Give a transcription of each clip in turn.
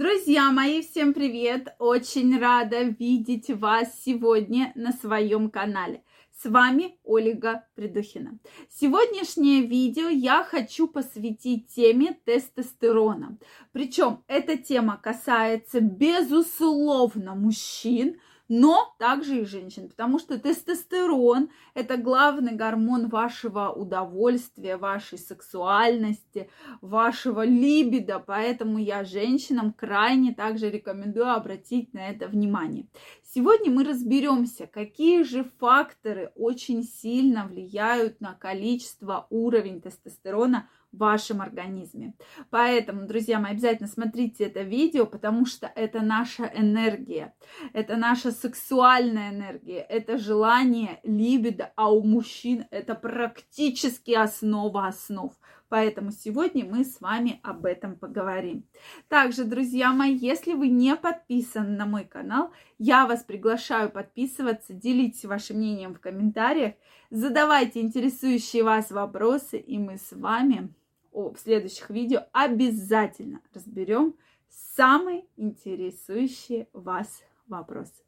Друзья мои, всем привет! Очень рада видеть вас сегодня на своем канале. С вами Ольга Придухина. Сегодняшнее видео я хочу посвятить теме тестостерона. Причем эта тема касается, безусловно, мужчин, но также и женщин, потому что тестостерон – это главный гормон вашего удовольствия, вашей сексуальности, вашего либидо, поэтому я женщинам крайне также рекомендую обратить на это внимание. Сегодня мы разберемся, какие же факторы очень сильно влияют на количество, уровень тестостерона в вашем организме. Поэтому, друзья мои, обязательно смотрите это видео, потому что это наша энергия, это наша сексуальная энергия, это желание, либидо, а у мужчин это практически основа основ. Поэтому сегодня мы с вами об этом поговорим. Также, друзья мои, если вы не подписаны на мой канал, я вас приглашаю подписываться, делитесь вашим мнением в комментариях, задавайте интересующие вас вопросы, и мы с вами в следующих видео обязательно разберем самые интересующие вас вопросы.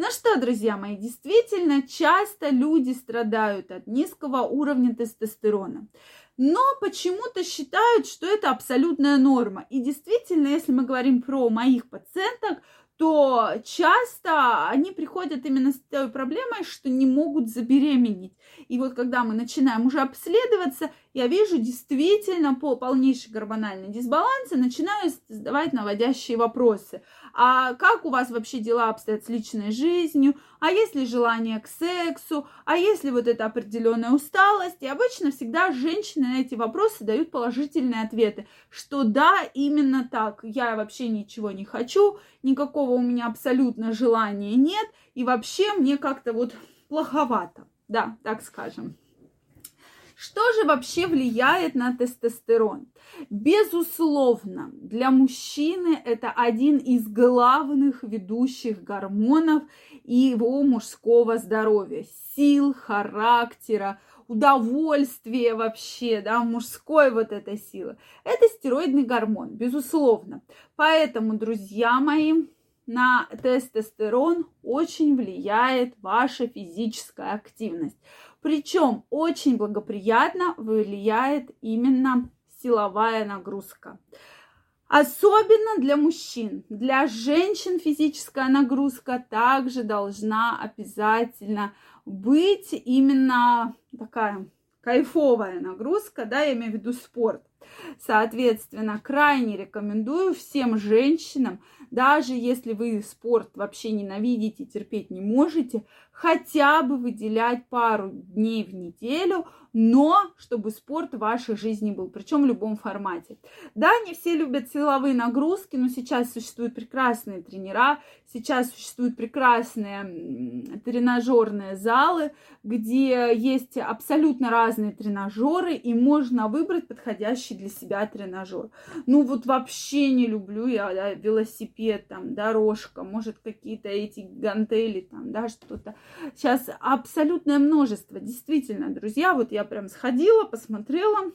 Ну что, друзья мои, действительно, часто люди страдают от низкого уровня тестостерона. Но почему-то считают, что это абсолютная норма. И действительно, если мы говорим про моих пациенток, то часто они приходят именно с той проблемой, что не могут забеременеть. И вот когда мы начинаем уже обследоваться, я вижу действительно по полнейшей гормональной дисбалансе, начинаю задавать наводящие вопросы. А как у вас вообще дела обстоят с личной жизнью? А есть ли желание к сексу? А есть ли вот эта определенная усталость? И обычно всегда женщины на эти вопросы дают положительные ответы, что да, именно так, я вообще ничего не хочу, никакого у меня абсолютно желания нет, и вообще мне как-то вот плоховато, да, так скажем. Что же вообще влияет на тестостерон? Безусловно, для мужчины это один из главных ведущих гормонов его мужского здоровья, сил, характера, удовольствие вообще, да, мужской вот этой силы. Это стероидный гормон, безусловно. Поэтому, друзья мои, на тестостерон очень влияет ваша физическая активность. Причем очень благоприятно влияет именно силовая нагрузка. Особенно для мужчин. Для женщин физическая нагрузка также должна обязательно быть именно такая кайфовая нагрузка, да, я имею в виду спорт. Соответственно, крайне рекомендую всем женщинам, даже если вы спорт вообще ненавидите, терпеть не можете, хотя бы выделять пару дней в неделю но чтобы спорт в вашей жизни был, причем в любом формате. Да, не все любят силовые нагрузки, но сейчас существуют прекрасные тренера, сейчас существуют прекрасные тренажерные залы, где есть абсолютно разные тренажеры, и можно выбрать подходящий для себя тренажер. Ну вот вообще не люблю я да, велосипед, там, дорожка, может какие-то эти гантели, там, да, что-то. Сейчас абсолютное множество, действительно, друзья, вот я прям сходила, посмотрела,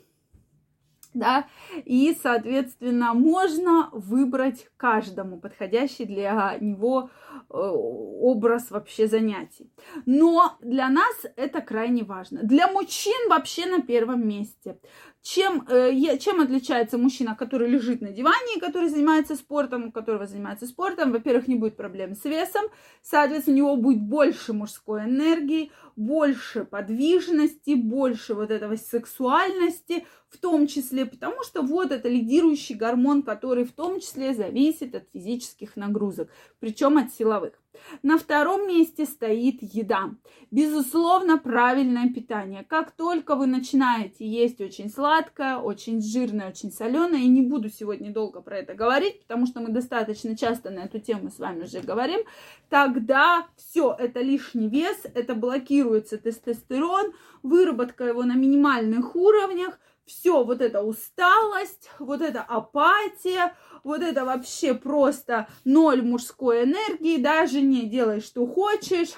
да, и, соответственно, можно выбрать каждому подходящий для него э, образ вообще занятий. Но для нас это крайне важно. Для мужчин вообще на первом месте. Чем, э, чем отличается мужчина, который лежит на диване, который занимается спортом, у которого занимается спортом? Во-первых, не будет проблем с весом, соответственно, у него будет больше мужской энергии, больше подвижности, больше вот этого сексуальности, в том числе, потому что вот это лидирующий гормон, который в том числе зависит от физических нагрузок, причем от силовых. На втором месте стоит еда. Безусловно, правильное питание. Как только вы начинаете есть очень сладкое, очень жирное, очень соленое, и не буду сегодня долго про это говорить, потому что мы достаточно часто на эту тему с вами уже говорим, тогда все, это лишний вес, это блокируется тестостерон, выработка его на минимальных уровнях, все, вот эта усталость, вот эта апатия, вот это вообще просто ноль мужской энергии, даже не делай, что хочешь.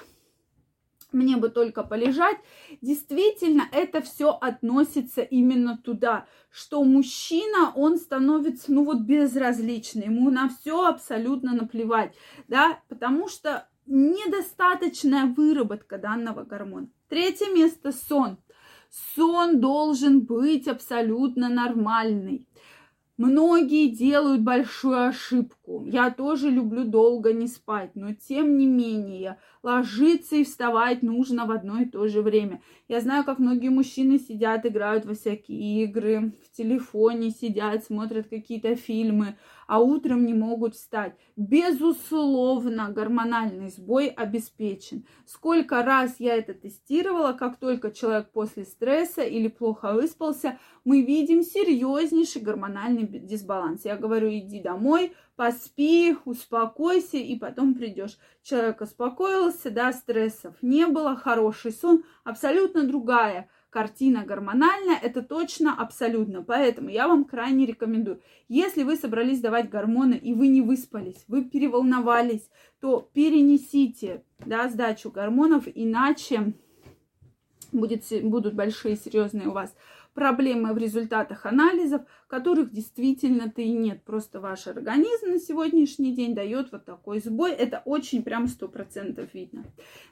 мне бы только полежать. Действительно, это все относится именно туда, что мужчина, он становится, ну вот, безразличный, ему на все абсолютно наплевать, да, потому что недостаточная выработка данного гормона. Третье место – сон. Сон должен быть абсолютно нормальный. Многие делают большую ошибку. Я тоже люблю долго не спать, но тем не менее ложиться и вставать нужно в одно и то же время. Я знаю, как многие мужчины сидят, играют во всякие игры, в телефоне сидят, смотрят какие-то фильмы, а утром не могут встать. Безусловно, гормональный сбой обеспечен. Сколько раз я это тестировала, как только человек после стресса или плохо выспался, мы видим серьезнейший гормональный дисбаланс. Я говорю, иди домой, поспи, успокойся, и потом придешь. Человек успокоился, да, стрессов не было, хороший сон, абсолютно другая картина гормональная, это точно абсолютно. Поэтому я вам крайне рекомендую. Если вы собрались давать гормоны и вы не выспались, вы переволновались, то перенесите да, сдачу гормонов, иначе будет, будут большие серьезные у вас проблемы в результатах анализов, которых действительно-то и нет. Просто ваш организм на сегодняшний день дает вот такой сбой. Это очень прям сто процентов видно.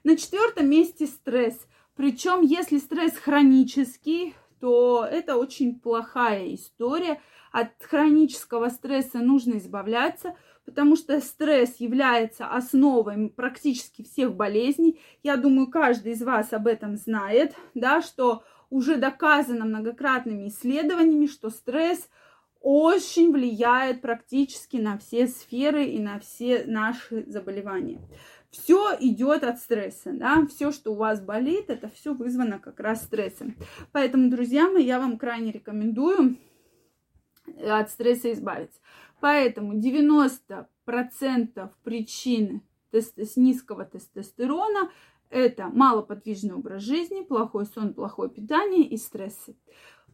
На четвертом месте стресс. Причем, если стресс хронический, то это очень плохая история. От хронического стресса нужно избавляться, потому что стресс является основой практически всех болезней. Я думаю, каждый из вас об этом знает, да, что уже доказано многократными исследованиями, что стресс очень влияет практически на все сферы и на все наши заболевания. Все идет от стресса, да, все, что у вас болит, это все вызвано как раз стрессом. Поэтому, друзья мои, я вам крайне рекомендую от стресса избавиться. Поэтому 90% причин тест- низкого тестостерона это малоподвижный образ жизни, плохой сон, плохое питание и стрессы.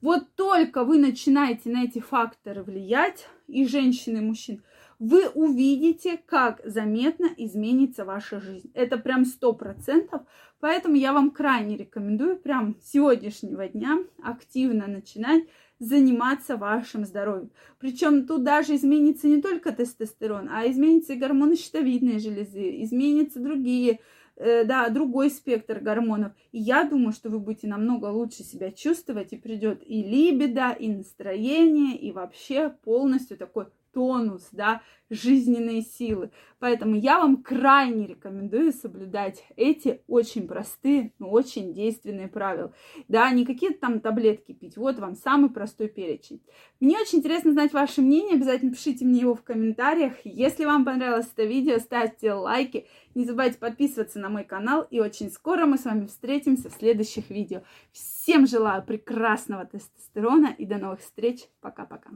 Вот только вы начинаете на эти факторы влиять, и женщины, и мужчин, вы увидите, как заметно изменится ваша жизнь. Это прям сто процентов. Поэтому я вам крайне рекомендую прям с сегодняшнего дня активно начинать заниматься вашим здоровьем. Причем тут даже изменится не только тестостерон, а изменится и гормоны щитовидной железы, изменятся другие да, другой спектр гормонов. И я думаю, что вы будете намного лучше себя чувствовать, и придет и либидо, и настроение, и вообще полностью такой тонус, да, жизненные силы. Поэтому я вам крайне рекомендую соблюдать эти очень простые, но очень действенные правила. Да, не какие-то там таблетки пить. Вот вам самый простой перечень. Мне очень интересно знать ваше мнение. Обязательно пишите мне его в комментариях. Если вам понравилось это видео, ставьте лайки. Не забывайте подписываться на мой канал. И очень скоро мы с вами встретимся в следующих видео. Всем желаю прекрасного тестостерона и до новых встреч. Пока-пока.